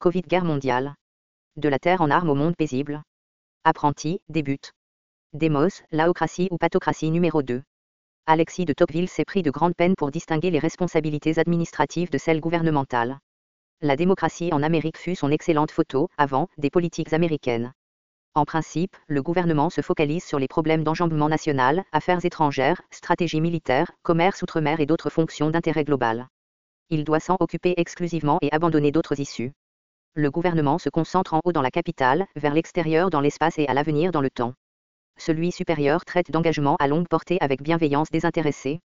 Covid guerre mondiale. De la terre en armes au monde paisible. Apprenti, débute. Démos, laocratie ou pathocratie numéro 2. Alexis de Tocqueville s'est pris de grandes peines pour distinguer les responsabilités administratives de celles gouvernementales. La démocratie en Amérique fut son excellente photo, avant, des politiques américaines. En principe, le gouvernement se focalise sur les problèmes d'enjambement national, affaires étrangères, stratégie militaire, commerce outre-mer et d'autres fonctions d'intérêt global. Il doit s'en occuper exclusivement et abandonner d'autres issues. Le gouvernement se concentre en haut dans la capitale, vers l'extérieur dans l'espace et à l'avenir dans le temps. Celui supérieur traite d'engagement à longue portée avec bienveillance désintéressée.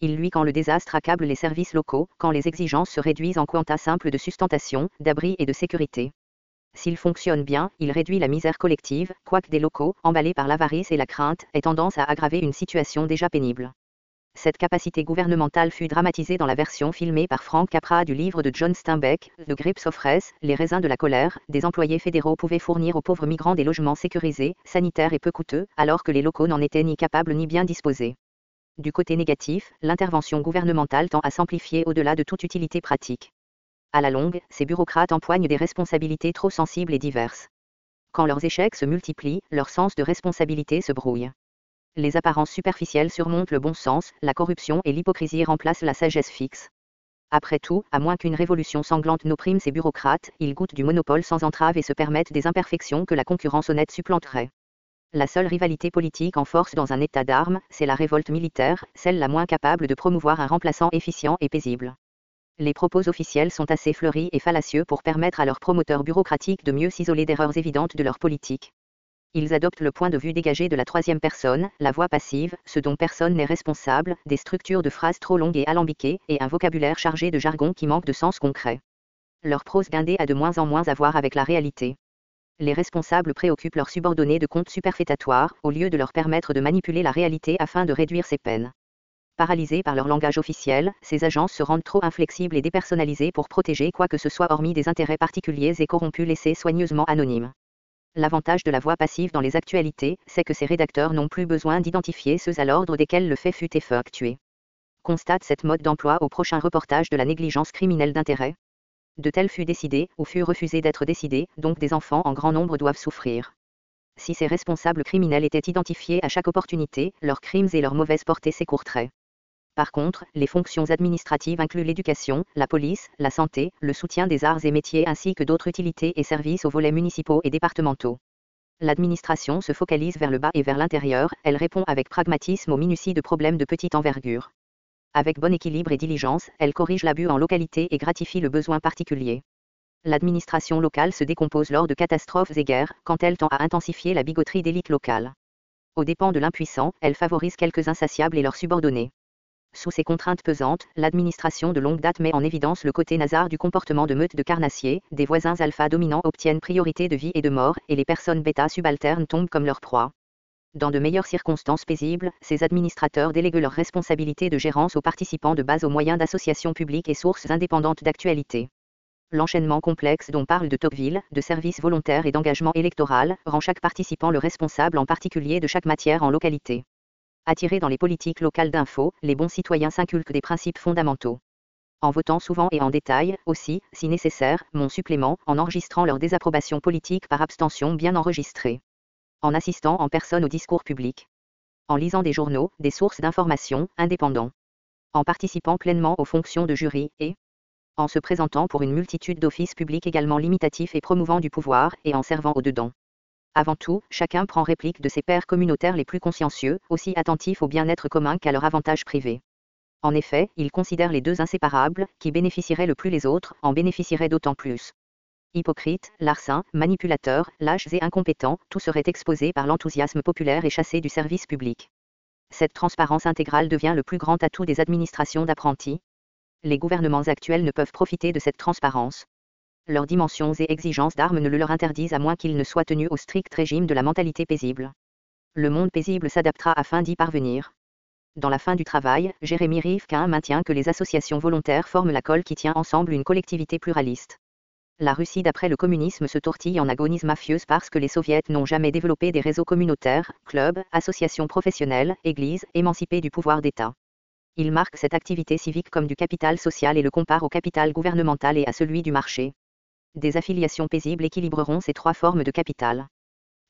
Il lui quand le désastre accable les services locaux, quand les exigences se réduisent en quanta simple de sustentation, d'abri et de sécurité. S'il fonctionne bien, il réduit la misère collective, quoique des locaux, emballés par l'avarice et la crainte, aient tendance à aggraver une situation déjà pénible. Cette capacité gouvernementale fut dramatisée dans la version filmée par Frank Capra du livre de John Steinbeck, The Grapes of Les raisins de la colère. Des employés fédéraux pouvaient fournir aux pauvres migrants des logements sécurisés, sanitaires et peu coûteux, alors que les locaux n'en étaient ni capables ni bien disposés. Du côté négatif, l'intervention gouvernementale tend à s'amplifier au-delà de toute utilité pratique. À la longue, ces bureaucrates empoignent des responsabilités trop sensibles et diverses. Quand leurs échecs se multiplient, leur sens de responsabilité se brouille. Les apparences superficielles surmontent le bon sens, la corruption et l'hypocrisie remplacent la sagesse fixe. Après tout, à moins qu'une révolution sanglante n'opprime ces bureaucrates, ils goûtent du monopole sans entrave et se permettent des imperfections que la concurrence honnête supplanterait. La seule rivalité politique en force dans un état d'armes, c'est la révolte militaire, celle la moins capable de promouvoir un remplaçant efficient et paisible les propos officiels sont assez fleuris et fallacieux pour permettre à leurs promoteurs bureaucratiques de mieux s'isoler d'erreurs évidentes de leur politique. Ils adoptent le point de vue dégagé de la troisième personne, la voix passive, ce dont personne n'est responsable, des structures de phrases trop longues et alambiquées, et un vocabulaire chargé de jargon qui manque de sens concret. Leur prose guindée a de moins en moins à voir avec la réalité. Les responsables préoccupent leurs subordonnés de comptes superfétatoires, au lieu de leur permettre de manipuler la réalité afin de réduire ses peines. Paralysés par leur langage officiel, ces agences se rendent trop inflexibles et dépersonnalisées pour protéger quoi que ce soit hormis des intérêts particuliers et corrompus laissés soigneusement anonymes. L'avantage de la voix passive dans les actualités, c'est que ces rédacteurs n'ont plus besoin d'identifier ceux à l'ordre desquels le fait fut effectué. Constate cette mode d'emploi au prochain reportage de la négligence criminelle d'intérêt. De tel fut décidé, ou fut refusé d'être décidé, donc des enfants en grand nombre doivent souffrir. Si ces responsables criminels étaient identifiés à chaque opportunité, leurs crimes et leurs mauvaises portées s'écourteraient. Par contre, les fonctions administratives incluent l'éducation, la police, la santé, le soutien des arts et métiers ainsi que d'autres utilités et services aux volets municipaux et départementaux. L'administration se focalise vers le bas et vers l'intérieur, elle répond avec pragmatisme aux minuties de problèmes de petite envergure. Avec bon équilibre et diligence, elle corrige l'abus en localité et gratifie le besoin particulier. L'administration locale se décompose lors de catastrophes et guerres, quand elle tend à intensifier la bigoterie d'élite locale. Aux dépens de l'impuissant, elle favorise quelques insatiables et leurs subordonnés. Sous ces contraintes pesantes, l'administration de longue date met en évidence le côté nazar du comportement de meute de carnassiers, des voisins alpha dominants obtiennent priorité de vie et de mort, et les personnes bêta subalternes tombent comme leur proie. Dans de meilleures circonstances paisibles, ces administrateurs délèguent leurs responsabilités de gérance aux participants de base aux moyens d'associations publiques et sources indépendantes d'actualité. L'enchaînement complexe dont parle de Tocqueville, de services volontaires et d'engagement électoral, rend chaque participant le responsable en particulier de chaque matière en localité. Attirés dans les politiques locales d'info, les bons citoyens s'inculquent des principes fondamentaux. En votant souvent et en détail, aussi, si nécessaire, mon supplément, en enregistrant leur désapprobation politique par abstention bien enregistrée. En assistant en personne au discours public. En lisant des journaux, des sources d'information, indépendants. En participant pleinement aux fonctions de jury, et en se présentant pour une multitude d'offices publics également limitatifs et promouvant du pouvoir, et en servant au-dedans. Avant tout, chacun prend réplique de ses pairs communautaires les plus consciencieux, aussi attentifs au bien-être commun qu'à leur avantage privé. En effet, ils considèrent les deux inséparables, qui bénéficieraient le plus les autres, en bénéficieraient d'autant plus. Hypocrites, larcins, manipulateurs, lâches et incompétents, tout serait exposé par l'enthousiasme populaire et chassé du service public. Cette transparence intégrale devient le plus grand atout des administrations d'apprentis. Les gouvernements actuels ne peuvent profiter de cette transparence leurs dimensions et exigences d'armes ne le leur interdisent à moins qu'ils ne soient tenus au strict régime de la mentalité paisible. Le monde paisible s'adaptera afin d'y parvenir. Dans la fin du travail, Jérémy Rivkin maintient que les associations volontaires forment la colle qui tient ensemble une collectivité pluraliste. La Russie d'après le communisme se tortille en agonie mafieuse parce que les soviets n'ont jamais développé des réseaux communautaires, clubs, associations professionnelles, églises, émancipées du pouvoir d'État. Il marque cette activité civique comme du capital social et le compare au capital gouvernemental et à celui du marché. Des affiliations paisibles équilibreront ces trois formes de capital.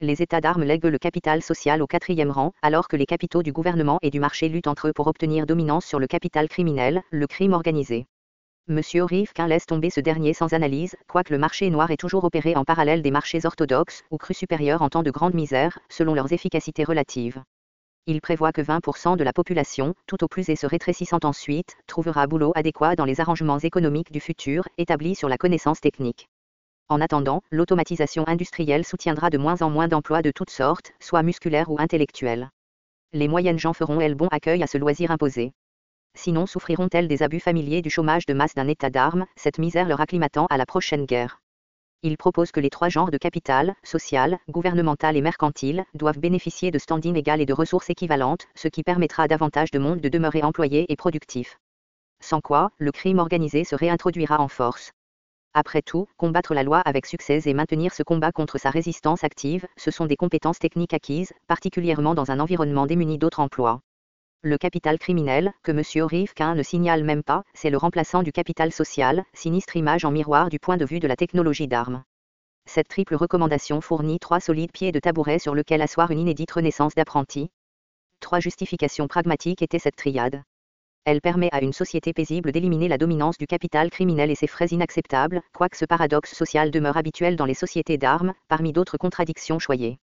Les États d'armes lèguent le capital social au quatrième rang, alors que les capitaux du gouvernement et du marché luttent entre eux pour obtenir dominance sur le capital criminel, le crime organisé. Monsieur Rifkin laisse tomber ce dernier sans analyse, quoique le marché noir ait toujours opéré en parallèle des marchés orthodoxes, ou crus supérieurs en temps de grande misère, selon leurs efficacités relatives. Il prévoit que 20% de la population, tout au plus et se rétrécissant ensuite, trouvera boulot adéquat dans les arrangements économiques du futur, établis sur la connaissance technique. En attendant, l'automatisation industrielle soutiendra de moins en moins d'emplois de toutes sortes, soit musculaires ou intellectuels. Les moyennes gens feront elles bon accueil à ce loisir imposé sinon souffriront-elles des abus familiers du chômage de masse d'un état d'armes, cette misère leur acclimatant à la prochaine guerre. Il propose que les trois genres de capital, social, gouvernemental et mercantile, doivent bénéficier de standing égal et de ressources équivalentes, ce qui permettra à davantage de monde de demeurer employé et productif. Sans quoi, le crime organisé se réintroduira en force. Après tout, combattre la loi avec succès et maintenir ce combat contre sa résistance active, ce sont des compétences techniques acquises, particulièrement dans un environnement démuni d'autres emplois. Le capital criminel, que M. Rifkin ne signale même pas, c'est le remplaçant du capital social, sinistre image en miroir du point de vue de la technologie d'armes. Cette triple recommandation fournit trois solides pieds de tabouret sur lesquels asseoir une inédite renaissance d'apprentis. Trois justifications pragmatiques étaient cette triade. Elle permet à une société paisible d'éliminer la dominance du capital criminel et ses frais inacceptables, quoique ce paradoxe social demeure habituel dans les sociétés d'armes, parmi d'autres contradictions choyées.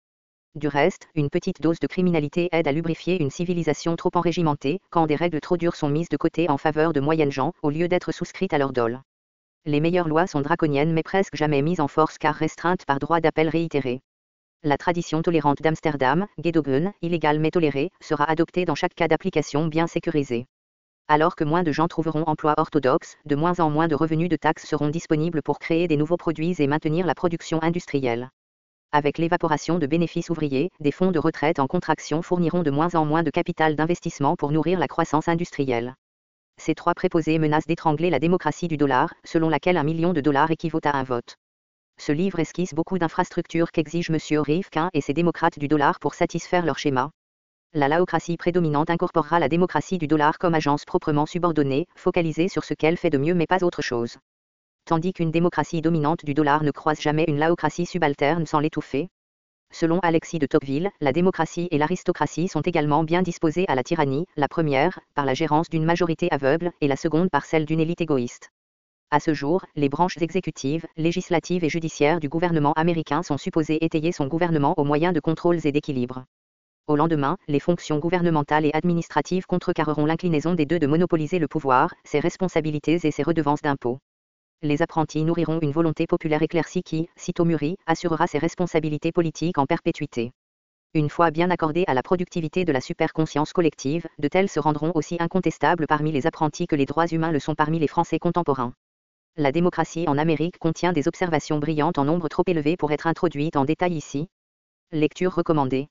Du reste, une petite dose de criminalité aide à lubrifier une civilisation trop enrégimentée, quand des règles trop dures sont mises de côté en faveur de moyennes gens, au lieu d'être souscrites à leur dol. Les meilleures lois sont draconiennes mais presque jamais mises en force car restreintes par droit d'appel réitéré. La tradition tolérante d'Amsterdam, Gedogen, illégale mais tolérée, sera adoptée dans chaque cas d'application bien sécurisé. Alors que moins de gens trouveront emploi orthodoxe, de moins en moins de revenus de taxes seront disponibles pour créer des nouveaux produits et maintenir la production industrielle. Avec l'évaporation de bénéfices ouvriers, des fonds de retraite en contraction fourniront de moins en moins de capital d'investissement pour nourrir la croissance industrielle. Ces trois préposés menacent d'étrangler la démocratie du dollar, selon laquelle un million de dollars équivaut à un vote. Ce livre esquisse beaucoup d'infrastructures qu'exige M. Rifkin et ses démocrates du dollar pour satisfaire leur schéma. La laocratie prédominante incorporera la démocratie du dollar comme agence proprement subordonnée, focalisée sur ce qu'elle fait de mieux mais pas autre chose tandis qu'une démocratie dominante du dollar ne croise jamais une laocratie subalterne sans l'étouffer. Selon Alexis de Tocqueville, la démocratie et l'aristocratie sont également bien disposées à la tyrannie, la première, par la gérance d'une majorité aveugle, et la seconde par celle d'une élite égoïste. À ce jour, les branches exécutives, législatives et judiciaires du gouvernement américain sont supposées étayer son gouvernement au moyen de contrôles et d'équilibres. Au lendemain, les fonctions gouvernementales et administratives contrecarreront l'inclinaison des deux de monopoliser le pouvoir, ses responsabilités et ses redevances d'impôts les apprentis nourriront une volonté populaire éclaircie qui, sitôt mûrie, assurera ses responsabilités politiques en perpétuité. Une fois bien accordées à la productivité de la superconscience collective, de telles se rendront aussi incontestables parmi les apprentis que les droits humains le sont parmi les Français contemporains. La démocratie en Amérique contient des observations brillantes en nombre trop élevé pour être introduites en détail ici. Lecture recommandée.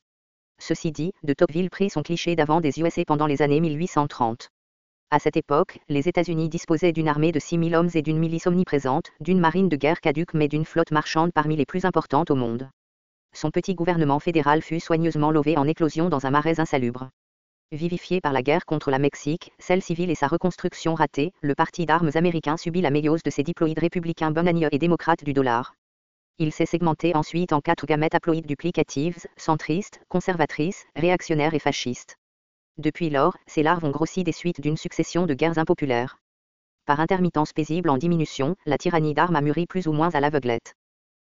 Ceci dit, de Tocqueville prit son cliché d'avant des USA pendant les années 1830. À cette époque, les États-Unis disposaient d'une armée de 6000 hommes et d'une milice omniprésente, d'une marine de guerre caduque mais d'une flotte marchande parmi les plus importantes au monde. Son petit gouvernement fédéral fut soigneusement lové en éclosion dans un marais insalubre. Vivifié par la guerre contre la Mexique, celle civile et sa reconstruction ratée, le parti d'armes américain subit la méiose de ses diploïdes républicains bonagneux et démocrates du dollar. Il s'est segmenté ensuite en quatre gamètes haploïdes duplicatives, centristes, conservatrices, réactionnaires et fascistes. Depuis lors, ces larves ont grossi des suites d'une succession de guerres impopulaires. Par intermittence paisible en diminution, la tyrannie d'armes a mûri plus ou moins à l'aveuglette.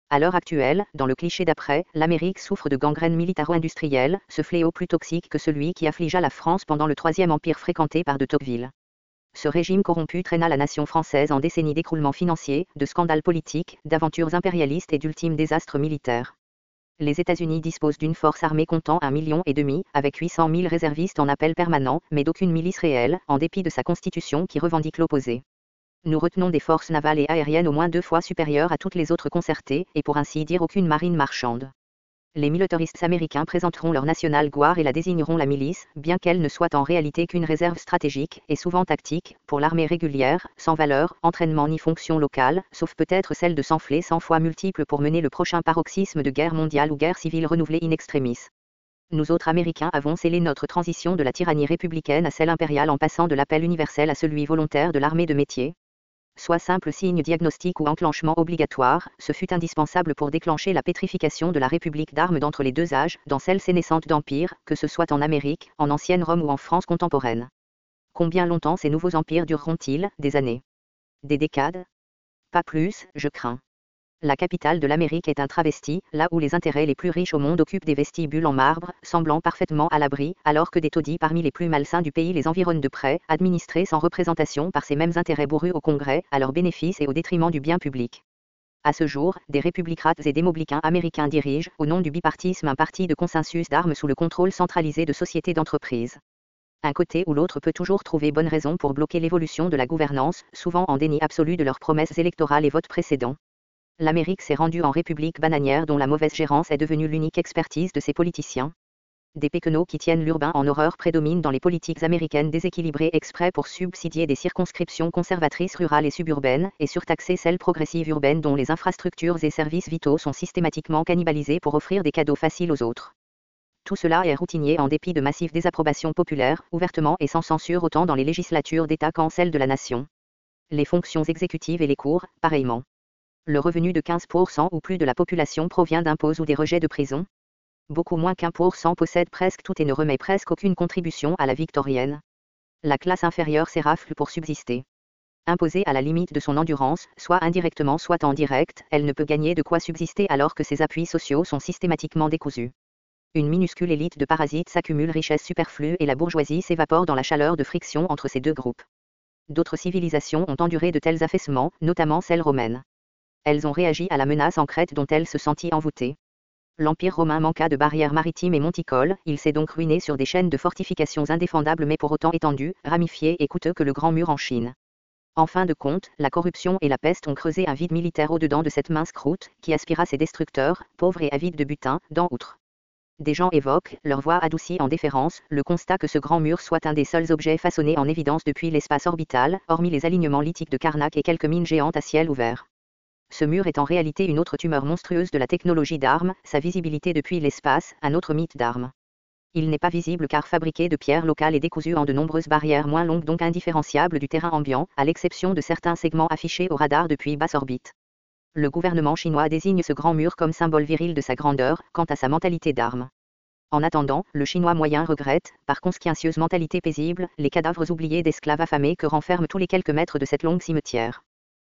À l'heure actuelle, dans le cliché d'après, l'Amérique souffre de gangrène militaro-industrielle, ce fléau plus toxique que celui qui affligea la France pendant le Troisième Empire fréquenté par de Tocqueville. Ce régime corrompu traîna la nation française en décennies d'écroulement financier, de scandales politiques, d'aventures impérialistes et d'ultimes désastres militaires les États-Unis disposent d'une force armée comptant un million et demi, avec 800 000 réservistes en appel permanent, mais d'aucune milice réelle, en dépit de sa constitution qui revendique l'opposé. Nous retenons des forces navales et aériennes au moins deux fois supérieures à toutes les autres concertées, et pour ainsi dire aucune marine marchande les militaristes américains présenteront leur National Guard et la désigneront la milice, bien qu'elle ne soit en réalité qu'une réserve stratégique, et souvent tactique, pour l'armée régulière, sans valeur, entraînement ni fonction locale, sauf peut-être celle de s'enfler cent fois multiples pour mener le prochain paroxysme de guerre mondiale ou guerre civile renouvelée in extremis. Nous autres Américains avons scellé notre transition de la tyrannie républicaine à celle impériale en passant de l'appel universel à celui volontaire de l'armée de métier, soit simple signe diagnostique ou enclenchement obligatoire, ce fut indispensable pour déclencher la pétrification de la République d'armes d'entre les deux âges, dans celle sénescente d'empire, que ce soit en Amérique, en ancienne Rome ou en France contemporaine. Combien longtemps ces nouveaux empires dureront-ils? Des années? Des décades? Pas plus, je crains. La capitale de l'Amérique est un travesti, là où les intérêts les plus riches au monde occupent des vestibules en marbre, semblant parfaitement à l'abri, alors que des taudis parmi les plus malsains du pays les environnent de près, administrés sans représentation par ces mêmes intérêts bourrus au Congrès, à leur bénéfice et au détriment du bien public. À ce jour, des républicrates et démoblicains américains dirigent, au nom du bipartisme, un parti de consensus d'armes sous le contrôle centralisé de sociétés d'entreprise. Un côté ou l'autre peut toujours trouver bonne raison pour bloquer l'évolution de la gouvernance, souvent en déni absolu de leurs promesses électorales et votes précédents l'Amérique s'est rendue en république bananière dont la mauvaise gérance est devenue l'unique expertise de ses politiciens. Des péquenots qui tiennent l'urbain en horreur prédominent dans les politiques américaines déséquilibrées exprès pour subsidier des circonscriptions conservatrices rurales et suburbaines, et surtaxer celles progressives urbaines dont les infrastructures et services vitaux sont systématiquement cannibalisés pour offrir des cadeaux faciles aux autres. Tout cela est routinier en dépit de massives désapprobations populaires, ouvertement et sans censure autant dans les législatures d'État qu'en celles de la nation. Les fonctions exécutives et les cours, pareillement le revenu de 15% ou plus de la population provient d'impôts ou des rejets de prison. Beaucoup moins qu'un pour cent possède presque tout et ne remet presque aucune contribution à la victorienne. La classe inférieure s'érafle pour subsister. Imposée à la limite de son endurance, soit indirectement soit en direct, elle ne peut gagner de quoi subsister alors que ses appuis sociaux sont systématiquement décousus. Une minuscule élite de parasites s'accumule richesse superflue et la bourgeoisie s'évapore dans la chaleur de friction entre ces deux groupes. D'autres civilisations ont enduré de tels affaissements, notamment celles romaines elles ont réagi à la menace en Crète dont elles se sentit envoûtées. L'Empire romain manqua de barrières maritimes et monticoles, il s'est donc ruiné sur des chaînes de fortifications indéfendables mais pour autant étendues, ramifiées et coûteux que le Grand Mur en Chine. En fin de compte, la corruption et la peste ont creusé un vide militaire au-dedans de cette mince croûte, qui aspira ses destructeurs, pauvres et avides de butin, d'en outre. Des gens évoquent, leur voix adoucie en déférence, le constat que ce grand mur soit un des seuls objets façonnés en évidence depuis l'espace orbital, hormis les alignements lithiques de Karnak et quelques mines géantes à ciel ouvert. Ce mur est en réalité une autre tumeur monstrueuse de la technologie d'armes, sa visibilité depuis l'espace, un autre mythe d'armes. Il n'est pas visible car fabriqué de pierres locales et décousu en de nombreuses barrières moins longues donc indifférenciables du terrain ambiant, à l'exception de certains segments affichés au radar depuis basse orbite. Le gouvernement chinois désigne ce grand mur comme symbole viril de sa grandeur, quant à sa mentalité d'armes. En attendant, le chinois moyen regrette, par consciencieuse mentalité paisible, les cadavres oubliés d'esclaves affamés que renferment tous les quelques mètres de cette longue cimetière.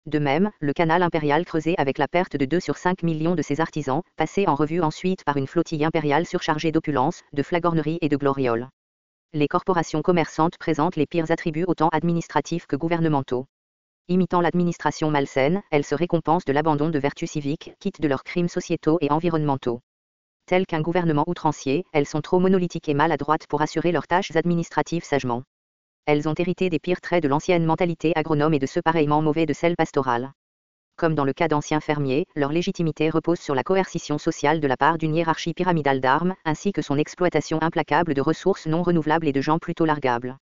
De même, le canal impérial creusé avec la perte de 2 sur 5 millions de ses artisans, passé en revue ensuite par une flottille impériale surchargée d'opulence, de flagornerie et de glorioles. Les corporations commerçantes présentent les pires attributs autant administratifs que gouvernementaux. Imitant l'administration malsaine, elles se récompensent de l'abandon de vertus civiques, quitte de leurs crimes sociétaux et environnementaux. Tel qu'un gouvernement outrancier, elles sont trop monolithiques et maladroites pour assurer leurs tâches administratives sagement elles ont hérité des pires traits de l'ancienne mentalité agronome et de ce pareillement mauvais de celle pastorale. Comme dans le cas d'anciens fermiers, leur légitimité repose sur la coercition sociale de la part d'une hiérarchie pyramidale d'armes, ainsi que son exploitation implacable de ressources non renouvelables et de gens plutôt largables.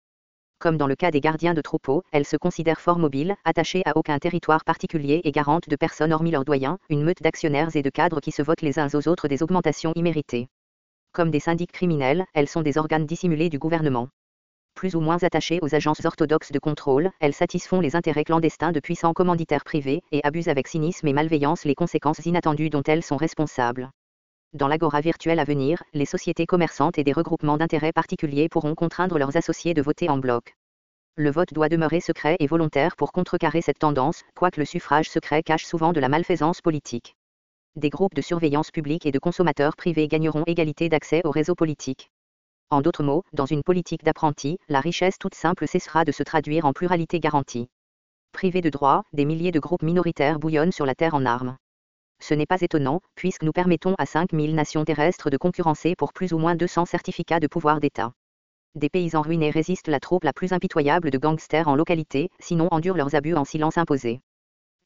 Comme dans le cas des gardiens de troupeaux, elles se considèrent fort mobiles, attachées à aucun territoire particulier et garantes de personnes hormis leurs doyens, une meute d'actionnaires et de cadres qui se votent les uns aux autres des augmentations imméritées. Comme des syndics criminels, elles sont des organes dissimulés du gouvernement plus ou moins attachées aux agences orthodoxes de contrôle, elles satisfont les intérêts clandestins de puissants commanditaires privés et abusent avec cynisme et malveillance les conséquences inattendues dont elles sont responsables. Dans l'agora virtuelle à venir, les sociétés commerçantes et des regroupements d'intérêts particuliers pourront contraindre leurs associés de voter en bloc. Le vote doit demeurer secret et volontaire pour contrecarrer cette tendance, quoique le suffrage secret cache souvent de la malfaisance politique. Des groupes de surveillance publique et de consommateurs privés gagneront égalité d'accès au réseau politique. En d'autres mots, dans une politique d'apprenti, la richesse toute simple cessera de se traduire en pluralité garantie. Privés de droits, des milliers de groupes minoritaires bouillonnent sur la Terre en armes. Ce n'est pas étonnant, puisque nous permettons à 5000 nations terrestres de concurrencer pour plus ou moins 200 certificats de pouvoir d'État. Des paysans ruinés résistent la troupe la plus impitoyable de gangsters en localité, sinon endurent leurs abus en silence imposé.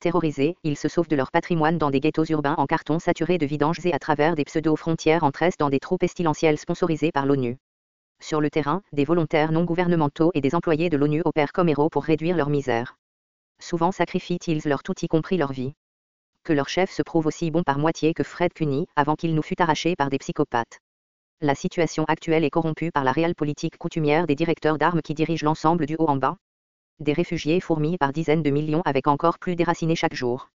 Terrorisés, ils se sauvent de leur patrimoine dans des ghettos urbains en carton saturés de vidanges et à travers des pseudo-frontières en tresse dans des troupes pestilentielles sponsorisées par l'ONU. Sur le terrain, des volontaires non gouvernementaux et des employés de l'ONU opèrent comme héros pour réduire leur misère. Souvent sacrifient-ils leur tout y compris leur vie. Que leur chef se prouve aussi bon par moitié que Fred Cuny, avant qu'il nous fût arraché par des psychopathes. La situation actuelle est corrompue par la réelle politique coutumière des directeurs d'armes qui dirigent l'ensemble du haut en bas. Des réfugiés fourmillent par dizaines de millions avec encore plus déracinés chaque jour.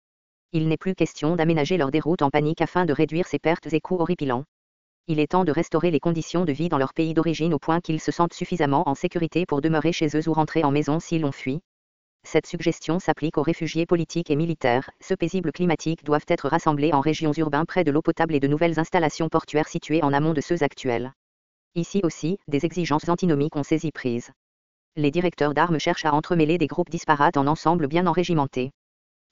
Il n'est plus question d'aménager leur déroute en panique afin de réduire ces pertes et coûts horripilants. Il est temps de restaurer les conditions de vie dans leur pays d'origine au point qu'ils se sentent suffisamment en sécurité pour demeurer chez eux ou rentrer en maison s'ils l'ont fui. Cette suggestion s'applique aux réfugiés politiques et militaires. Ceux paisibles climatiques doivent être rassemblés en régions urbaines près de l'eau potable et de nouvelles installations portuaires situées en amont de ceux actuels. Ici aussi, des exigences antinomiques ont saisi prise. Les directeurs d'armes cherchent à entremêler des groupes disparates en ensemble bien enrégimentés.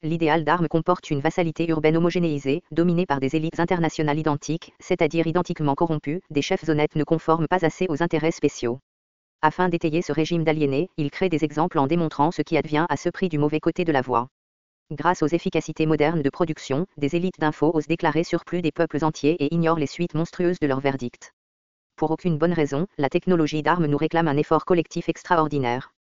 L'idéal d'armes comporte une vassalité urbaine homogénéisée, dominée par des élites internationales identiques, c'est-à-dire identiquement corrompues, des chefs honnêtes ne conforment pas assez aux intérêts spéciaux. Afin d'étayer ce régime d'aliénés, il crée des exemples en démontrant ce qui advient à ce prix du mauvais côté de la voie. Grâce aux efficacités modernes de production, des élites d'infos osent déclarer surplus des peuples entiers et ignorent les suites monstrueuses de leur verdict. Pour aucune bonne raison, la technologie d'armes nous réclame un effort collectif extraordinaire.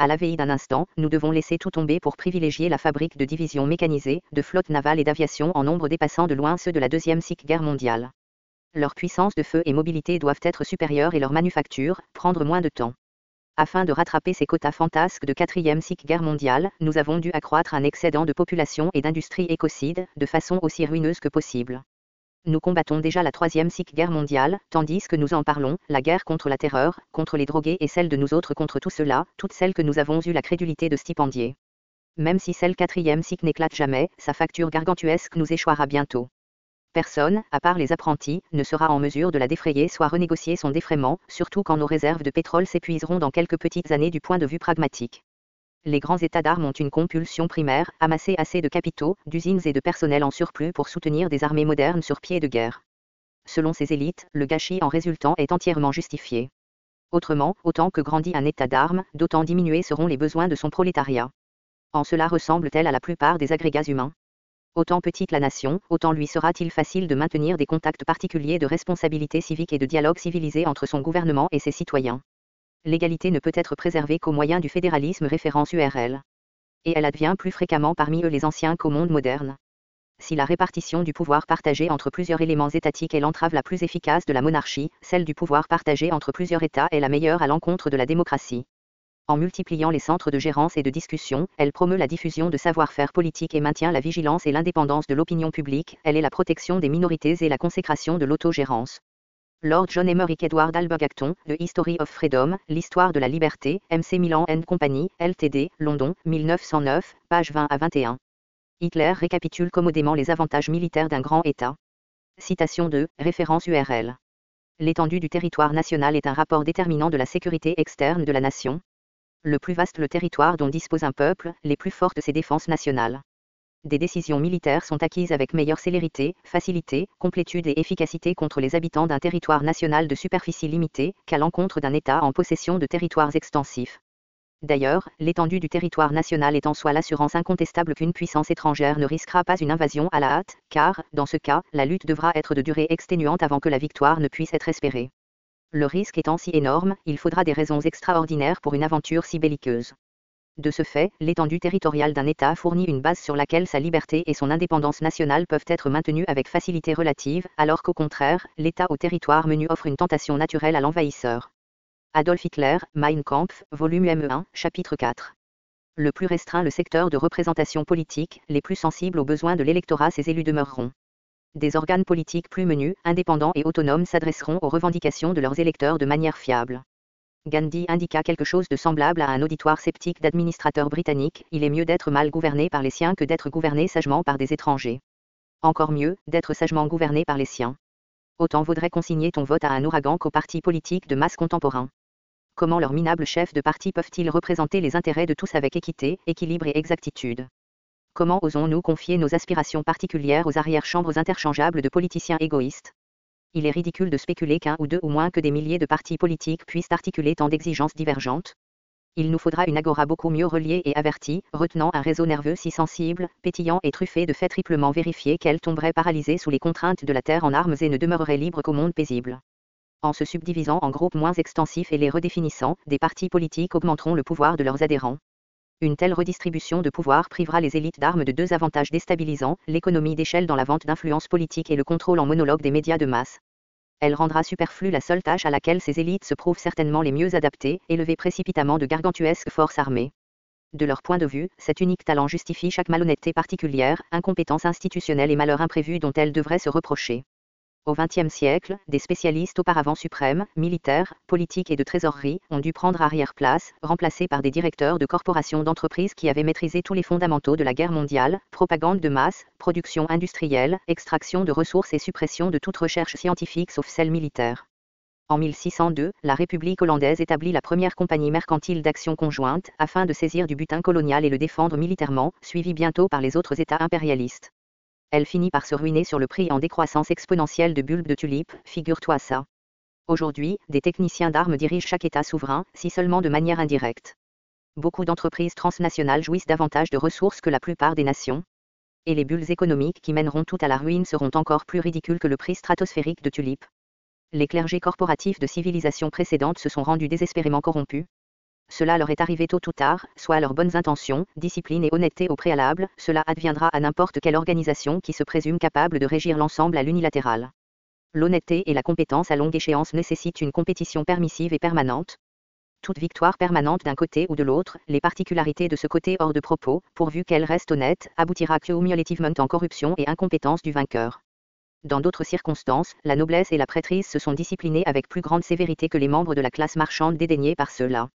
À la veille d'un instant, nous devons laisser tout tomber pour privilégier la fabrique de divisions mécanisées, de flottes navales et d'aviation en nombre dépassant de loin ceux de la Deuxième Guerre mondiale. Leur puissance de feu et mobilité doivent être supérieures et leur manufacture, prendre moins de temps. Afin de rattraper ces quotas fantasques de quatrième cycle guerre mondiale, nous avons dû accroître un excédent de population et d'industrie écocide, de façon aussi ruineuse que possible. Nous combattons déjà la troisième cycle guerre mondiale, tandis que nous en parlons, la guerre contre la terreur, contre les drogués et celle de nous autres contre tout cela, toutes celles que nous avons eu la crédulité de stipendier. Même si celle quatrième cycle n'éclate jamais, sa facture gargantuesque nous échouera bientôt. Personne, à part les apprentis, ne sera en mesure de la défrayer soit renégocier son défraiement, surtout quand nos réserves de pétrole s'épuiseront dans quelques petites années du point de vue pragmatique. Les grands États d'armes ont une compulsion primaire, amasser assez de capitaux, d'usines et de personnel en surplus pour soutenir des armées modernes sur pied de guerre. Selon ces élites, le gâchis en résultant est entièrement justifié. Autrement, autant que grandit un État d'armes, d'autant diminués seront les besoins de son prolétariat. En cela ressemble-t-elle à la plupart des agrégats humains Autant petite la nation, autant lui sera-t-il facile de maintenir des contacts particuliers de responsabilité civique et de dialogue civilisé entre son gouvernement et ses citoyens. L'égalité ne peut être préservée qu'au moyen du fédéralisme référence URL. Et elle advient plus fréquemment parmi eux les anciens qu'au monde moderne. Si la répartition du pouvoir partagé entre plusieurs éléments étatiques est l'entrave la plus efficace de la monarchie, celle du pouvoir partagé entre plusieurs États est la meilleure à l'encontre de la démocratie. En multipliant les centres de gérance et de discussion, elle promeut la diffusion de savoir-faire politique et maintient la vigilance et l'indépendance de l'opinion publique, elle est la protection des minorités et la consécration de l'autogérance. Lord John Emmerich Edward Albert Acton, The History of Freedom, L'histoire de la liberté, MC Milan Company, LTD, London, 1909, page 20 à 21. Hitler récapitule commodément les avantages militaires d'un grand État. Citation 2, référence URL. L'étendue du territoire national est un rapport déterminant de la sécurité externe de la nation, le plus vaste le territoire dont dispose un peuple, les plus fortes ses défenses nationales. Des décisions militaires sont acquises avec meilleure célérité, facilité, complétude et efficacité contre les habitants d'un territoire national de superficie limitée, qu'à l'encontre d'un État en possession de territoires extensifs. D'ailleurs, l'étendue du territoire national est en soi l'assurance incontestable qu'une puissance étrangère ne risquera pas une invasion à la hâte, car, dans ce cas, la lutte devra être de durée exténuante avant que la victoire ne puisse être espérée. Le risque étant si énorme, il faudra des raisons extraordinaires pour une aventure si belliqueuse. De ce fait, l'étendue territoriale d'un État fournit une base sur laquelle sa liberté et son indépendance nationale peuvent être maintenues avec facilité relative, alors qu'au contraire, l'État au territoire menu offre une tentation naturelle à l'envahisseur. Adolf Hitler, Mein Kampf, volume M1, chapitre 4. Le plus restreint le secteur de représentation politique, les plus sensibles aux besoins de l'électorat ces élus demeureront des organes politiques plus menus, indépendants et autonomes s'adresseront aux revendications de leurs électeurs de manière fiable. Gandhi indiqua quelque chose de semblable à un auditoire sceptique d'administrateurs britanniques, il est mieux d'être mal gouverné par les siens que d'être gouverné sagement par des étrangers. Encore mieux, d'être sagement gouverné par les siens. Autant vaudrait consigner ton vote à un ouragan qu'aux partis politiques de masse contemporains. Comment leurs minables chefs de parti peuvent-ils représenter les intérêts de tous avec équité, équilibre et exactitude? Comment osons-nous confier nos aspirations particulières aux arrière-chambres interchangeables de politiciens égoïstes? Il est ridicule de spéculer qu'un ou deux ou moins que des milliers de partis politiques puissent articuler tant d'exigences divergentes. Il nous faudra une agora beaucoup mieux reliée et avertie, retenant un réseau nerveux si sensible, pétillant et truffé de faits triplement vérifiés qu'elle tomberait paralysée sous les contraintes de la terre en armes et ne demeurerait libre qu'au monde paisible. En se subdivisant en groupes moins extensifs et les redéfinissant, des partis politiques augmenteront le pouvoir de leurs adhérents. Une telle redistribution de pouvoir privera les élites d'armes de deux avantages déstabilisants, l'économie d'échelle dans la vente d'influence politique et le contrôle en monologue des médias de masse. Elle rendra superflue la seule tâche à laquelle ces élites se prouvent certainement les mieux adaptées, élever précipitamment de gargantuesques forces armées. De leur point de vue, cet unique talent justifie chaque malhonnêteté particulière, incompétence institutionnelle et malheur imprévu dont elles devraient se reprocher. Au XXe siècle, des spécialistes auparavant suprêmes, militaires, politiques et de trésorerie, ont dû prendre arrière-place, remplacés par des directeurs de corporations d'entreprises qui avaient maîtrisé tous les fondamentaux de la guerre mondiale, propagande de masse, production industrielle, extraction de ressources et suppression de toute recherche scientifique sauf celle militaire. En 1602, la République hollandaise établit la première compagnie mercantile d'action conjointe, afin de saisir du butin colonial et le défendre militairement, suivi bientôt par les autres États impérialistes elle finit par se ruiner sur le prix en décroissance exponentielle de bulbes de tulipes, figure-toi ça. Aujourd'hui, des techniciens d'armes dirigent chaque État souverain, si seulement de manière indirecte. Beaucoup d'entreprises transnationales jouissent davantage de ressources que la plupart des nations. Et les bulles économiques qui mèneront tout à la ruine seront encore plus ridicules que le prix stratosphérique de tulipes. Les clergés corporatifs de civilisations précédentes se sont rendus désespérément corrompus, cela leur est arrivé tôt ou tard, soit leurs bonnes intentions, discipline et honnêteté au préalable, cela adviendra à n'importe quelle organisation qui se présume capable de régir l'ensemble à l'unilatéral. L'honnêteté et la compétence à longue échéance nécessitent une compétition permissive et permanente. Toute victoire permanente d'un côté ou de l'autre, les particularités de ce côté hors de propos, pourvu qu'elle reste honnête, aboutira cumulativement en corruption et incompétence du vainqueur. Dans d'autres circonstances, la noblesse et la prêtrise se sont disciplinées avec plus grande sévérité que les membres de la classe marchande dédaignés par ceux-là.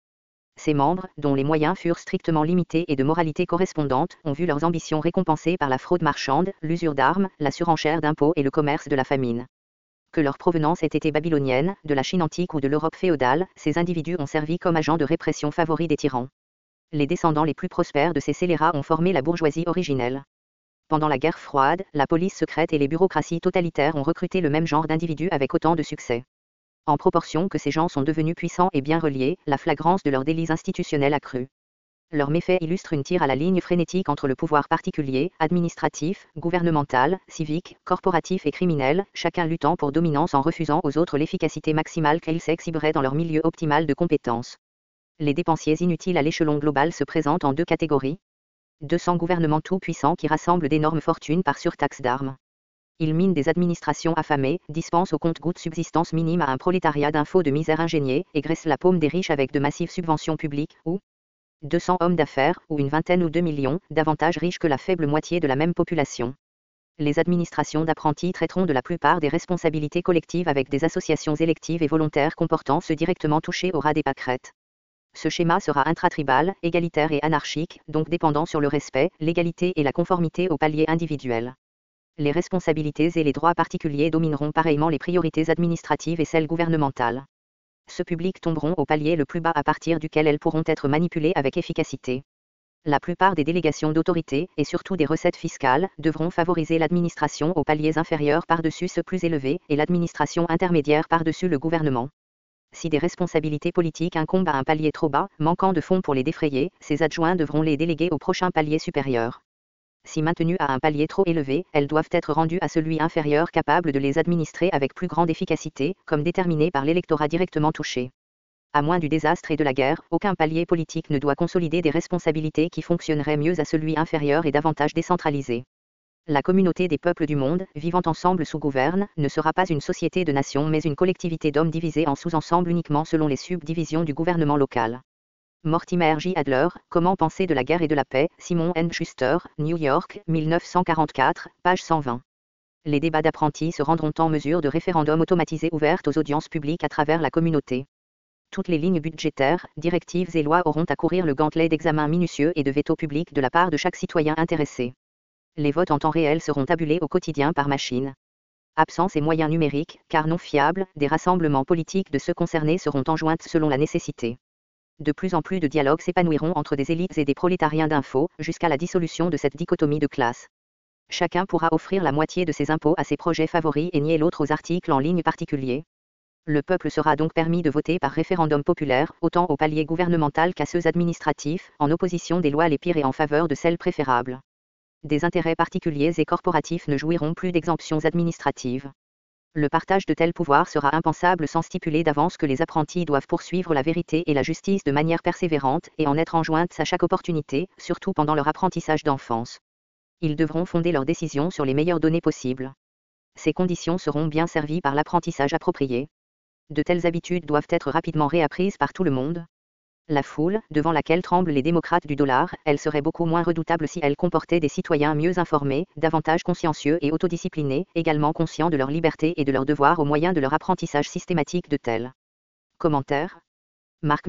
Ses membres, dont les moyens furent strictement limités et de moralité correspondante, ont vu leurs ambitions récompensées par la fraude marchande, l'usure d'armes, la surenchère d'impôts et le commerce de la famine. Que leur provenance ait été babylonienne, de la Chine antique ou de l'Europe féodale, ces individus ont servi comme agents de répression favoris des tyrans. Les descendants les plus prospères de ces scélérats ont formé la bourgeoisie originelle. Pendant la guerre froide, la police secrète et les bureaucraties totalitaires ont recruté le même genre d'individus avec autant de succès. En proportion que ces gens sont devenus puissants et bien reliés, la flagrance de leurs délits institutionnels a cru. Leurs méfaits illustrent une tire à la ligne frénétique entre le pouvoir particulier, administratif, gouvernemental, civique, corporatif et criminel, chacun luttant pour dominance en refusant aux autres l'efficacité maximale qu'ils s'exhiberaient dans leur milieu optimal de compétences. Les dépensiers inutiles à l'échelon global se présentent en deux catégories. 200 gouvernements tout-puissants qui rassemblent d'énormes fortunes par surtaxe d'armes. Il mine des administrations affamées, dispense au compte-gouttes subsistance minime à un prolétariat d'infos de misère ingéniée, et graisse la paume des riches avec de massives subventions publiques, ou 200 hommes d'affaires, ou une vingtaine ou deux millions, davantage riches que la faible moitié de la même population. Les administrations d'apprentis traiteront de la plupart des responsabilités collectives avec des associations électives et volontaires comportant ceux directement touchés au ras des pâquerettes. Ce schéma sera intratribal, égalitaire et anarchique, donc dépendant sur le respect, l'égalité et la conformité au palier individuel les responsabilités et les droits particuliers domineront pareillement les priorités administratives et celles gouvernementales. Ce public tomberont au palier le plus bas à partir duquel elles pourront être manipulées avec efficacité. La plupart des délégations d'autorité, et surtout des recettes fiscales, devront favoriser l'administration aux paliers inférieurs par-dessus ceux plus élevés, et l'administration intermédiaire par-dessus le gouvernement. Si des responsabilités politiques incombent à un palier trop bas, manquant de fonds pour les défrayer, ces adjoints devront les déléguer au prochain palier supérieur si maintenues à un palier trop élevé, elles doivent être rendues à celui inférieur capable de les administrer avec plus grande efficacité, comme déterminé par l'électorat directement touché. À moins du désastre et de la guerre, aucun palier politique ne doit consolider des responsabilités qui fonctionneraient mieux à celui inférieur et davantage décentralisé. La communauté des peuples du monde, vivant ensemble sous gouverne, ne sera pas une société de nations mais une collectivité d'hommes divisés en sous-ensembles uniquement selon les subdivisions du gouvernement local. Mortimer J. Adler, Comment penser de la guerre et de la paix, Simon N. Schuster, New York, 1944, page 120. Les débats d'apprentis se rendront en mesure de référendums automatisés ouverts aux audiences publiques à travers la communauté. Toutes les lignes budgétaires, directives et lois auront à courir le gantelet d'examens minutieux et de veto public de la part de chaque citoyen intéressé. Les votes en temps réel seront tabulés au quotidien par machine. Absence et moyens numériques, car non fiables, des rassemblements politiques de ceux concernés seront enjoints selon la nécessité de plus en plus de dialogues s'épanouiront entre des élites et des prolétariens d'info, jusqu'à la dissolution de cette dichotomie de classe. Chacun pourra offrir la moitié de ses impôts à ses projets favoris et nier l'autre aux articles en ligne particuliers. Le peuple sera donc permis de voter par référendum populaire, autant au palier gouvernemental qu'à ceux administratifs, en opposition des lois les pires et en faveur de celles préférables. Des intérêts particuliers et corporatifs ne jouiront plus d'exemptions administratives. Le partage de tels pouvoirs sera impensable sans stipuler d'avance que les apprentis doivent poursuivre la vérité et la justice de manière persévérante et en être enjointes à chaque opportunité, surtout pendant leur apprentissage d'enfance. Ils devront fonder leurs décisions sur les meilleures données possibles. Ces conditions seront bien servies par l'apprentissage approprié. De telles habitudes doivent être rapidement réapprises par tout le monde. La foule, devant laquelle tremblent les démocrates du dollar, elle serait beaucoup moins redoutable si elle comportait des citoyens mieux informés, davantage consciencieux et autodisciplinés, également conscients de leur liberté et de leurs devoirs au moyen de leur apprentissage systématique de tels. Commentaire Marc